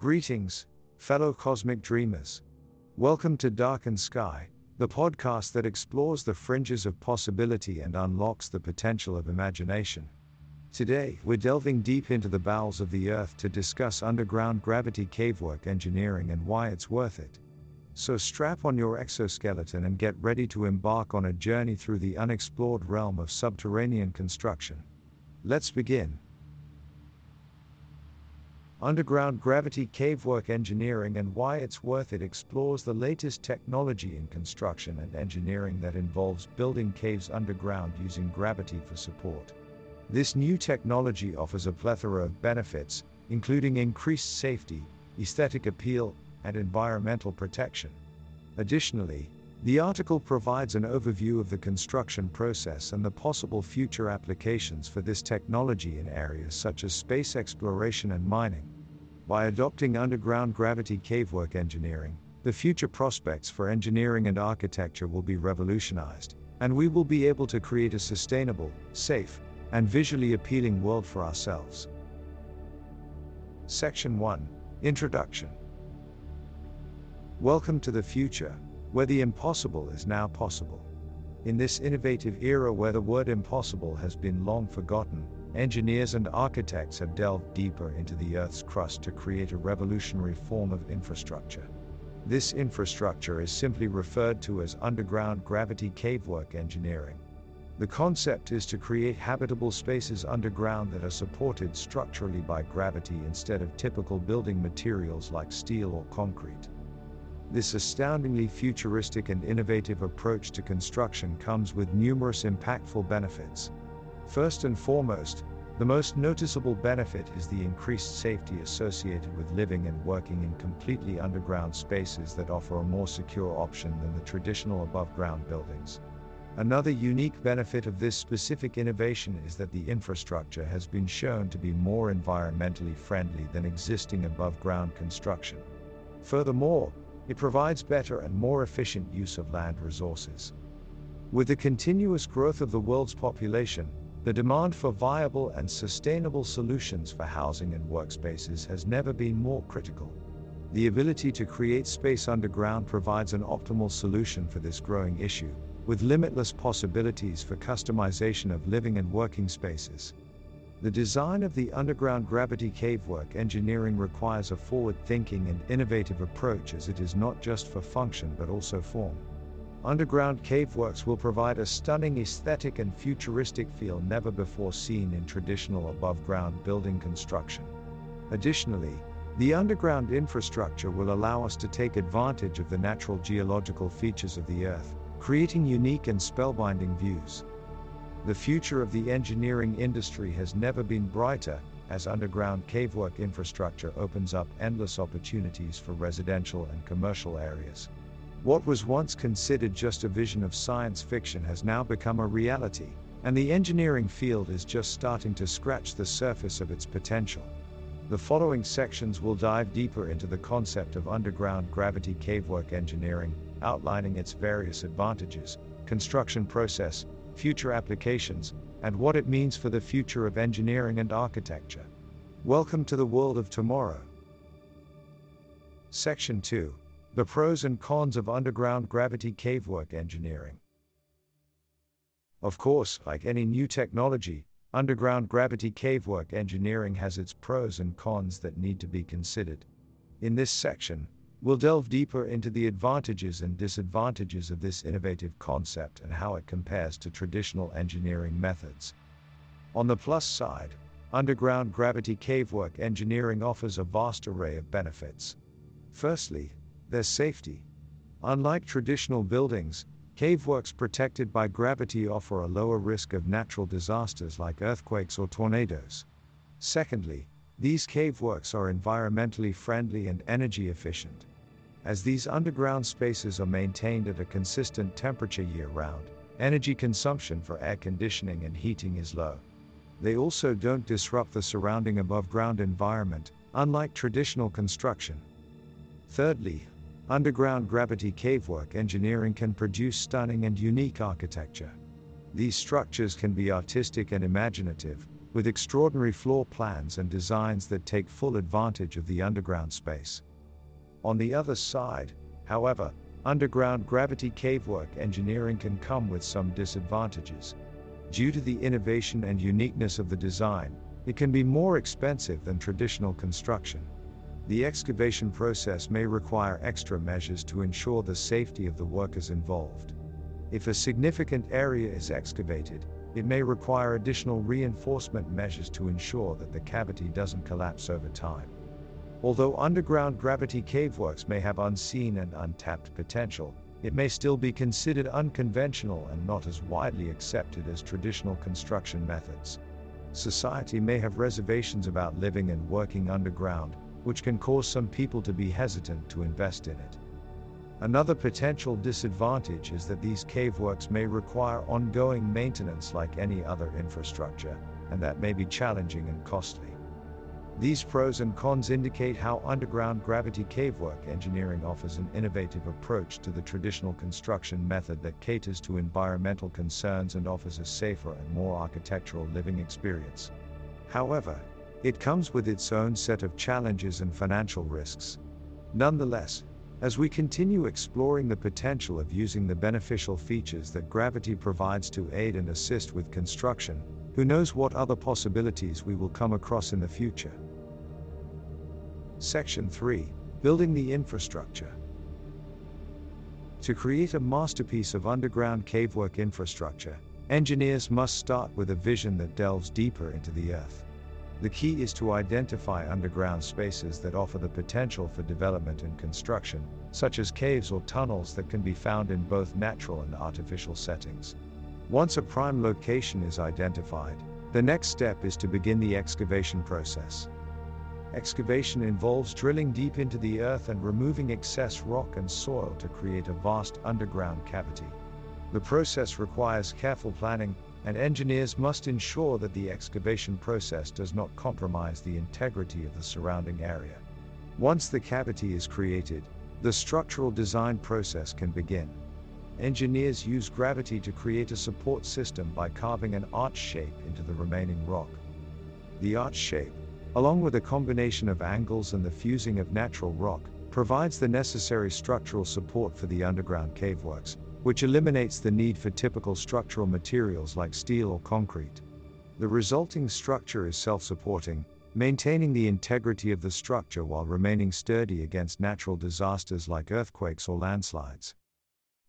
Greetings, fellow cosmic dreamers. Welcome to Darkened Sky, the podcast that explores the fringes of possibility and unlocks the potential of imagination. Today, we're delving deep into the bowels of the Earth to discuss underground gravity cavework engineering and why it's worth it. So strap on your exoskeleton and get ready to embark on a journey through the unexplored realm of subterranean construction. Let's begin. Underground Gravity Cavework Engineering and Why It's Worth It explores the latest technology in construction and engineering that involves building caves underground using gravity for support. This new technology offers a plethora of benefits, including increased safety, aesthetic appeal, and environmental protection. Additionally, the article provides an overview of the construction process and the possible future applications for this technology in areas such as space exploration and mining. By adopting underground gravity cavework engineering, the future prospects for engineering and architecture will be revolutionized, and we will be able to create a sustainable, safe, and visually appealing world for ourselves. Section 1 Introduction Welcome to the future where the impossible is now possible. In this innovative era where the word impossible has been long forgotten, engineers and architects have delved deeper into the Earth's crust to create a revolutionary form of infrastructure. This infrastructure is simply referred to as underground gravity cavework engineering. The concept is to create habitable spaces underground that are supported structurally by gravity instead of typical building materials like steel or concrete. This astoundingly futuristic and innovative approach to construction comes with numerous impactful benefits. First and foremost, the most noticeable benefit is the increased safety associated with living and working in completely underground spaces that offer a more secure option than the traditional above ground buildings. Another unique benefit of this specific innovation is that the infrastructure has been shown to be more environmentally friendly than existing above ground construction. Furthermore, it provides better and more efficient use of land resources. With the continuous growth of the world's population, the demand for viable and sustainable solutions for housing and workspaces has never been more critical. The ability to create space underground provides an optimal solution for this growing issue, with limitless possibilities for customization of living and working spaces. The design of the underground gravity cavework engineering requires a forward thinking and innovative approach as it is not just for function but also form. Underground caveworks will provide a stunning aesthetic and futuristic feel never before seen in traditional above ground building construction. Additionally, the underground infrastructure will allow us to take advantage of the natural geological features of the Earth, creating unique and spellbinding views. The future of the engineering industry has never been brighter, as underground cavework infrastructure opens up endless opportunities for residential and commercial areas. What was once considered just a vision of science fiction has now become a reality, and the engineering field is just starting to scratch the surface of its potential. The following sections will dive deeper into the concept of underground gravity cavework engineering, outlining its various advantages, construction process, future applications, and what it means for the future of engineering and architecture. Welcome to the world of tomorrow. Section 2 The Pros and Cons of Underground Gravity Cavework Engineering. Of course, like any new technology, underground gravity cavework engineering has its pros and cons that need to be considered. In this section, We'll delve deeper into the advantages and disadvantages of this innovative concept and how it compares to traditional engineering methods. On the plus side, underground gravity cavework engineering offers a vast array of benefits. Firstly, there's safety. Unlike traditional buildings, caveworks protected by gravity offer a lower risk of natural disasters like earthquakes or tornadoes. Secondly, these caveworks are environmentally friendly and energy efficient. As these underground spaces are maintained at a consistent temperature year round, energy consumption for air conditioning and heating is low. They also don't disrupt the surrounding above ground environment, unlike traditional construction. Thirdly, underground gravity cavework engineering can produce stunning and unique architecture. These structures can be artistic and imaginative, with extraordinary floor plans and designs that take full advantage of the underground space. On the other side, however, underground gravity cavework engineering can come with some disadvantages. Due to the innovation and uniqueness of the design, it can be more expensive than traditional construction. The excavation process may require extra measures to ensure the safety of the workers involved. If a significant area is excavated, it may require additional reinforcement measures to ensure that the cavity doesn't collapse over time. Although underground gravity caveworks may have unseen and untapped potential, it may still be considered unconventional and not as widely accepted as traditional construction methods. Society may have reservations about living and working underground, which can cause some people to be hesitant to invest in it. Another potential disadvantage is that these caveworks may require ongoing maintenance like any other infrastructure, and that may be challenging and costly. These pros and cons indicate how underground gravity cavework engineering offers an innovative approach to the traditional construction method that caters to environmental concerns and offers a safer and more architectural living experience. However, it comes with its own set of challenges and financial risks. Nonetheless, as we continue exploring the potential of using the beneficial features that gravity provides to aid and assist with construction, who knows what other possibilities we will come across in the future. Section 3 Building the Infrastructure. To create a masterpiece of underground cavework infrastructure, engineers must start with a vision that delves deeper into the earth. The key is to identify underground spaces that offer the potential for development and construction, such as caves or tunnels that can be found in both natural and artificial settings. Once a prime location is identified, the next step is to begin the excavation process. Excavation involves drilling deep into the earth and removing excess rock and soil to create a vast underground cavity. The process requires careful planning, and engineers must ensure that the excavation process does not compromise the integrity of the surrounding area. Once the cavity is created, the structural design process can begin. Engineers use gravity to create a support system by carving an arch shape into the remaining rock. The arch shape, along with a combination of angles and the fusing of natural rock, provides the necessary structural support for the underground caveworks, which eliminates the need for typical structural materials like steel or concrete. The resulting structure is self supporting, maintaining the integrity of the structure while remaining sturdy against natural disasters like earthquakes or landslides.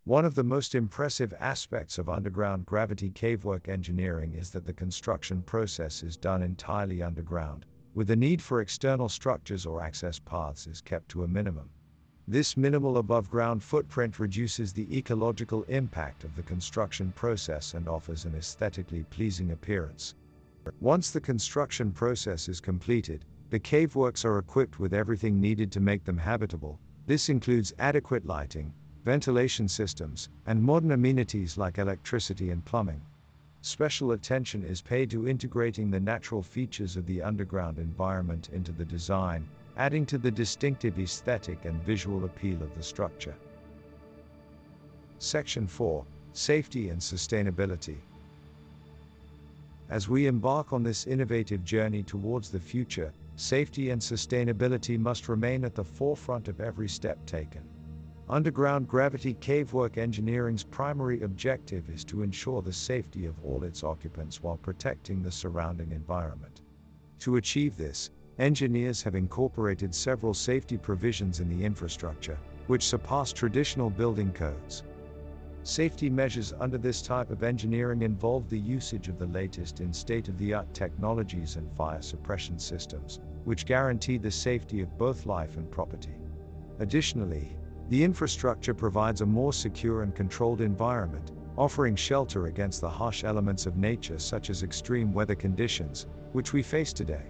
One of the most impressive aspects of underground gravity cavework engineering is that the construction process is done entirely underground, with the need for external structures or access paths is kept to a minimum. This minimal above ground footprint reduces the ecological impact of the construction process and offers an aesthetically pleasing appearance. Once the construction process is completed, the caveworks are equipped with everything needed to make them habitable. This includes adequate lighting, ventilation systems, and modern amenities like electricity and plumbing. Special attention is paid to integrating the natural features of the underground environment into the design, adding to the distinctive aesthetic and visual appeal of the structure. Section 4 Safety and Sustainability. As we embark on this innovative journey towards the future, safety and sustainability must remain at the forefront of every step taken. Underground gravity cavework engineering's primary objective is to ensure the safety of all its occupants while protecting the surrounding environment. To achieve this, engineers have incorporated several safety provisions in the infrastructure, which surpass traditional building codes. Safety measures under this type of engineering involve the usage of the latest in state of the art technologies and fire suppression systems, which guarantee the safety of both life and property. Additionally, the infrastructure provides a more secure and controlled environment, offering shelter against the harsh elements of nature such as extreme weather conditions, which we face today.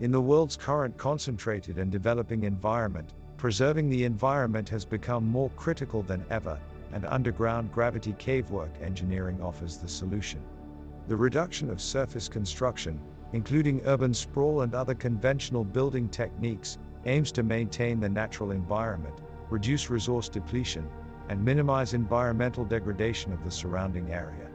In the world's current concentrated and developing environment, preserving the environment has become more critical than ever, and underground gravity cavework engineering offers the solution. The reduction of surface construction, including urban sprawl and other conventional building techniques, aims to maintain the natural environment, reduce resource depletion, and minimize environmental degradation of the surrounding area.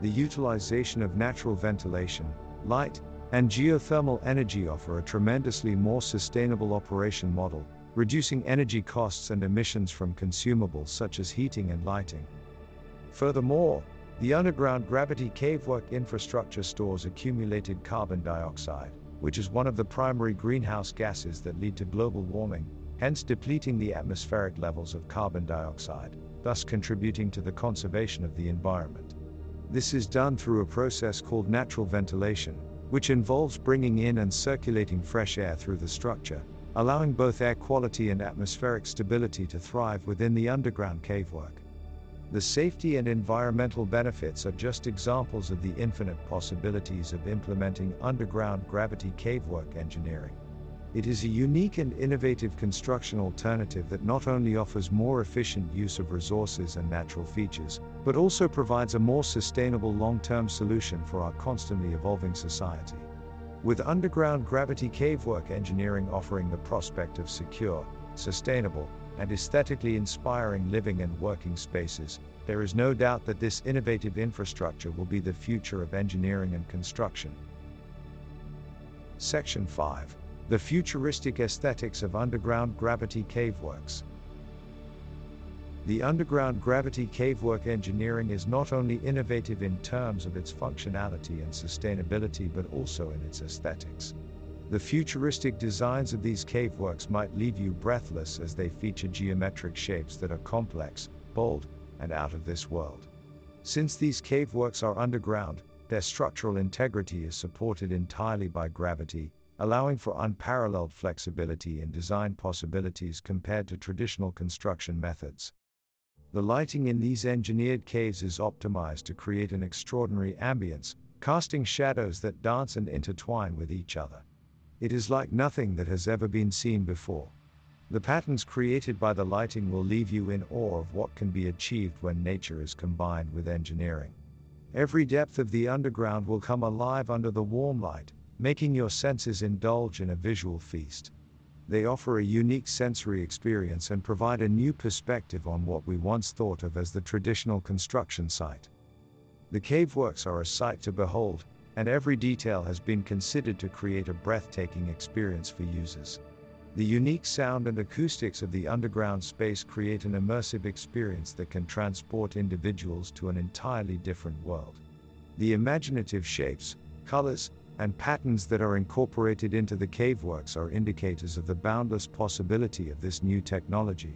The utilization of natural ventilation, light, and geothermal energy offer a tremendously more sustainable operation model, reducing energy costs and emissions from consumables such as heating and lighting. Furthermore, the underground gravity cavework infrastructure stores accumulated carbon dioxide, which is one of the primary greenhouse gases that lead to global warming, hence depleting the atmospheric levels of carbon dioxide, thus contributing to the conservation of the environment. This is done through a process called natural ventilation, which involves bringing in and circulating fresh air through the structure, allowing both air quality and atmospheric stability to thrive within the underground cavework. The safety and environmental benefits are just examples of the infinite possibilities of implementing underground gravity cavework engineering. It is a unique and innovative construction alternative that not only offers more efficient use of resources and natural features, but also provides a more sustainable long term solution for our constantly evolving society. With underground gravity cavework engineering offering the prospect of secure, sustainable, and aesthetically inspiring living and working spaces, there is no doubt that this innovative infrastructure will be the future of engineering and construction. Section 5 The Futuristic Aesthetics of Underground Gravity Caveworks. The underground gravity cavework engineering is not only innovative in terms of its functionality and sustainability but also in its aesthetics. The futuristic designs of these caveworks might leave you breathless as they feature geometric shapes that are complex, bold, and out of this world. Since these caveworks are underground, their structural integrity is supported entirely by gravity, allowing for unparalleled flexibility in design possibilities compared to traditional construction methods. The lighting in these engineered caves is optimized to create an extraordinary ambience, casting shadows that dance and intertwine with each other. It is like nothing that has ever been seen before. The patterns created by the lighting will leave you in awe of what can be achieved when nature is combined with engineering. Every depth of the underground will come alive under the warm light, making your senses indulge in a visual feast. They offer a unique sensory experience and provide a new perspective on what we once thought of as the traditional construction site. The caveworks are a sight to behold, and every detail has been considered to create a breathtaking experience for users. The unique sound and acoustics of the underground space create an immersive experience that can transport individuals to an entirely different world. The imaginative shapes, colors, and patterns that are incorporated into the caveworks are indicators of the boundless possibility of this new technology.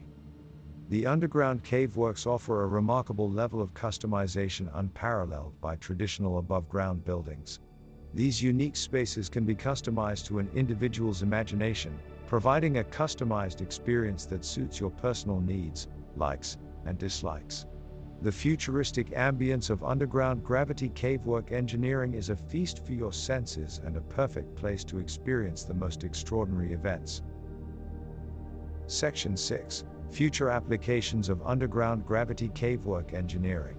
The underground caveworks offer a remarkable level of customization unparalleled by traditional above ground buildings. These unique spaces can be customized to an individual's imagination, providing a customized experience that suits your personal needs, likes, and dislikes. The futuristic ambience of underground gravity cavework engineering is a feast for your senses and a perfect place to experience the most extraordinary events. Section 6 future applications of underground gravity cavework engineering.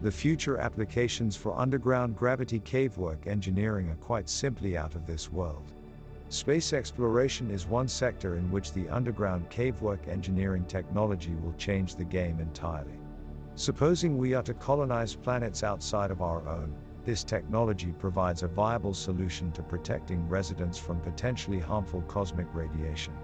The future applications for underground gravity cavework engineering are quite simply out of this world. Space exploration is one sector in which the underground cavework engineering technology will change the game entirely. Supposing we are to colonize planets outside of our own, this technology provides a viable solution to protecting residents from potentially harmful cosmic radiation.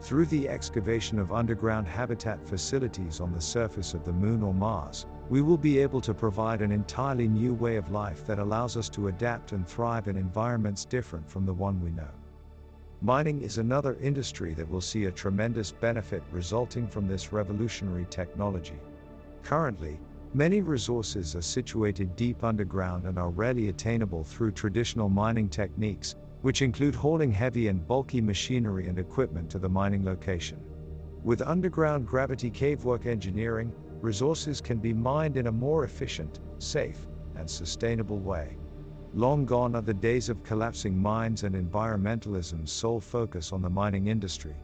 Through the excavation of underground habitat facilities on the surface of the Moon or Mars, we will be able to provide an entirely new way of life that allows us to adapt and thrive in environments different from the one we know. Mining is another industry that will see a tremendous benefit resulting from this revolutionary technology. Currently, many resources are situated deep underground and are rarely attainable through traditional mining techniques, which include hauling heavy and bulky machinery and equipment to the mining location. With underground gravity cavework engineering, resources can be mined in a more efficient, safe, and sustainable way. Long gone are the days of collapsing mines and environmentalism's sole focus on the mining industry.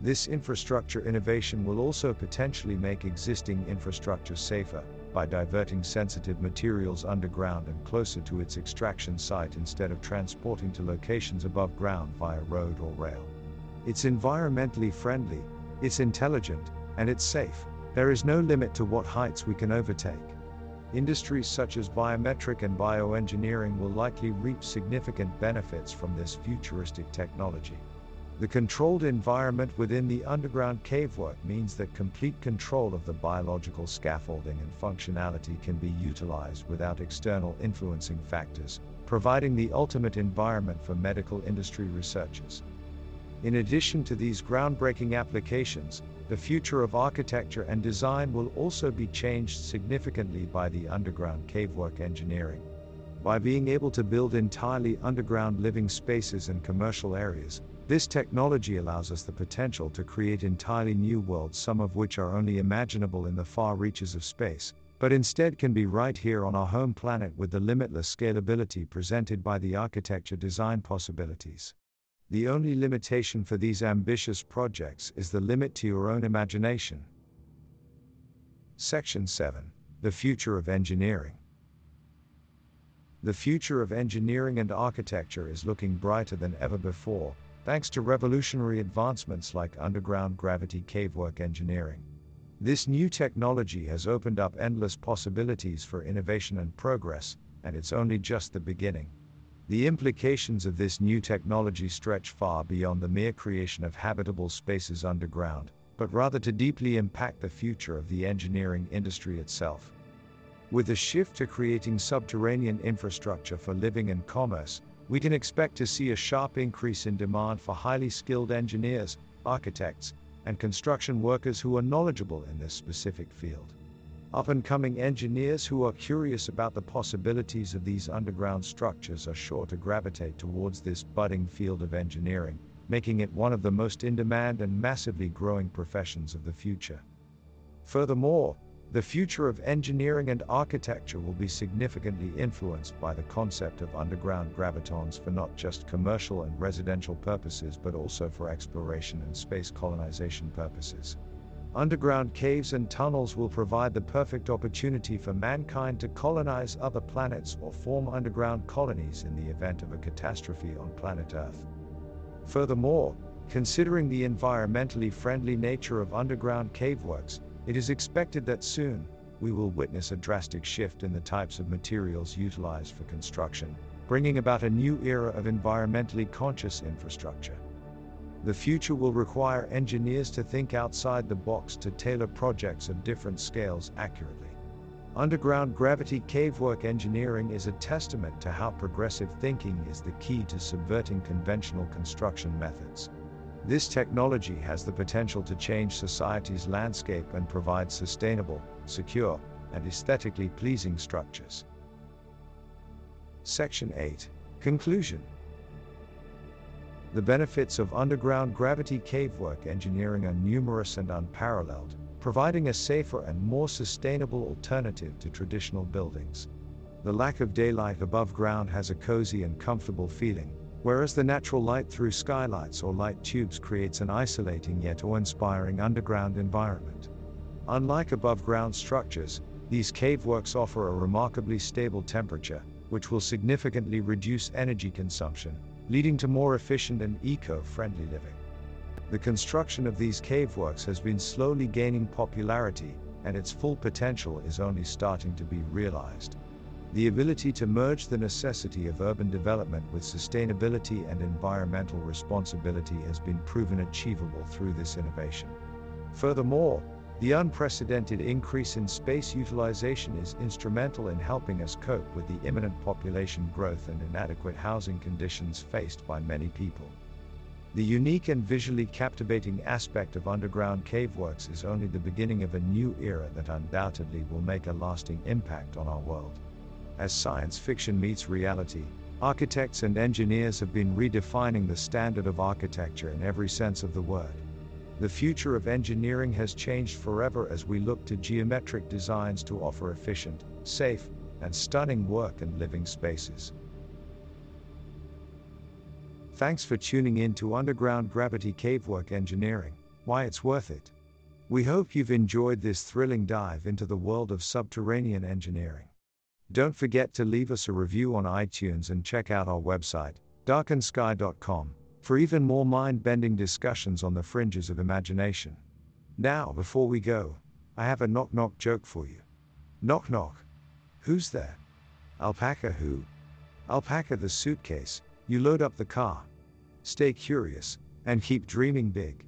This infrastructure innovation will also potentially make existing infrastructure safer, by diverting sensitive materials underground and closer to its extraction site instead of transporting to locations above ground via road or rail. It's environmentally friendly, it's intelligent, and it's safe. There is no limit to what heights we can overtake. Industries such as biometric and bioengineering will likely reap significant benefits from this futuristic technology. The controlled environment within the underground cavework means that complete control of the biological scaffolding and functionality can be utilized without external influencing factors, providing the ultimate environment for medical industry researchers. In addition to these groundbreaking applications, the future of architecture and design will also be changed significantly by the underground cavework engineering. By being able to build entirely underground living spaces and commercial areas, this technology allows us the potential to create entirely new worlds, some of which are only imaginable in the far reaches of space, but instead can be right here on our home planet with the limitless scalability presented by the architecture design possibilities. The only limitation for these ambitious projects is the limit to your own imagination. Section 7 The Future of Engineering. The future of engineering and architecture is looking brighter than ever before, thanks to revolutionary advancements like underground gravity cavework engineering. This new technology has opened up endless possibilities for innovation and progress, and it's only just the beginning. The implications of this new technology stretch far beyond the mere creation of habitable spaces underground, but rather to deeply impact the future of the engineering industry itself. With a shift to creating subterranean infrastructure for living and commerce, we can expect to see a sharp increase in demand for highly skilled engineers, architects, and construction workers who are knowledgeable in this specific field. Up and coming engineers who are curious about the possibilities of these underground structures are sure to gravitate towards this budding field of engineering, making it one of the most in demand and massively growing professions of the future. Furthermore, the future of engineering and architecture will be significantly influenced by the concept of underground gravitons for not just commercial and residential purposes but also for exploration and space colonization purposes. Underground caves and tunnels will provide the perfect opportunity for mankind to colonize other planets or form underground colonies in the event of a catastrophe on planet Earth. Furthermore, considering the environmentally friendly nature of underground caveworks, it is expected that soon, we will witness a drastic shift in the types of materials utilized for construction, bringing about a new era of environmentally conscious infrastructure. The future will require engineers to think outside the box to tailor projects of different scales accurately. Underground gravity cavework engineering is a testament to how progressive thinking is the key to subverting conventional construction methods. This technology has the potential to change society's landscape and provide sustainable, secure, and aesthetically pleasing structures. Section 8 Conclusion The benefits of underground gravity cavework engineering are numerous and unparalleled, providing a safer and more sustainable alternative to traditional buildings. The lack of daylight above ground has a cozy and comfortable feeling, whereas the natural light through skylights or light tubes creates an isolating yet awe-inspiring underground environment. Unlike above-ground structures, these caveworks offer a remarkably stable temperature, which will significantly reduce energy consumption, leading to more efficient and eco-friendly living. The construction of these caveworks has been slowly gaining popularity, and its full potential is only starting to be realized. The ability to merge the necessity of urban development with sustainability and environmental responsibility has been proven achievable through this innovation. Furthermore, the unprecedented increase in space utilization is instrumental in helping us cope with the imminent population growth and inadequate housing conditions faced by many people. The unique and visually captivating aspect of underground caveworks is only the beginning of a new era that undoubtedly will make a lasting impact on our world. As science fiction meets reality, architects and engineers have been redefining the standard of architecture in every sense of the word. The future of engineering has changed forever as we look to geometric designs to offer efficient, safe, and stunning work and living spaces. Thanks for tuning in to Underground Gravity Cavework Engineering, why it's worth it. We hope you've enjoyed this thrilling dive into the world of subterranean engineering. Don't forget to leave us a review on iTunes and check out our website, darkensky.com, for even more mind bending discussions on the fringes of imagination. Now, before we go, I have a knock knock joke for you. Knock knock. Who's there? Alpaca who? Alpaca the suitcase, you load up the car. Stay curious, and keep dreaming big.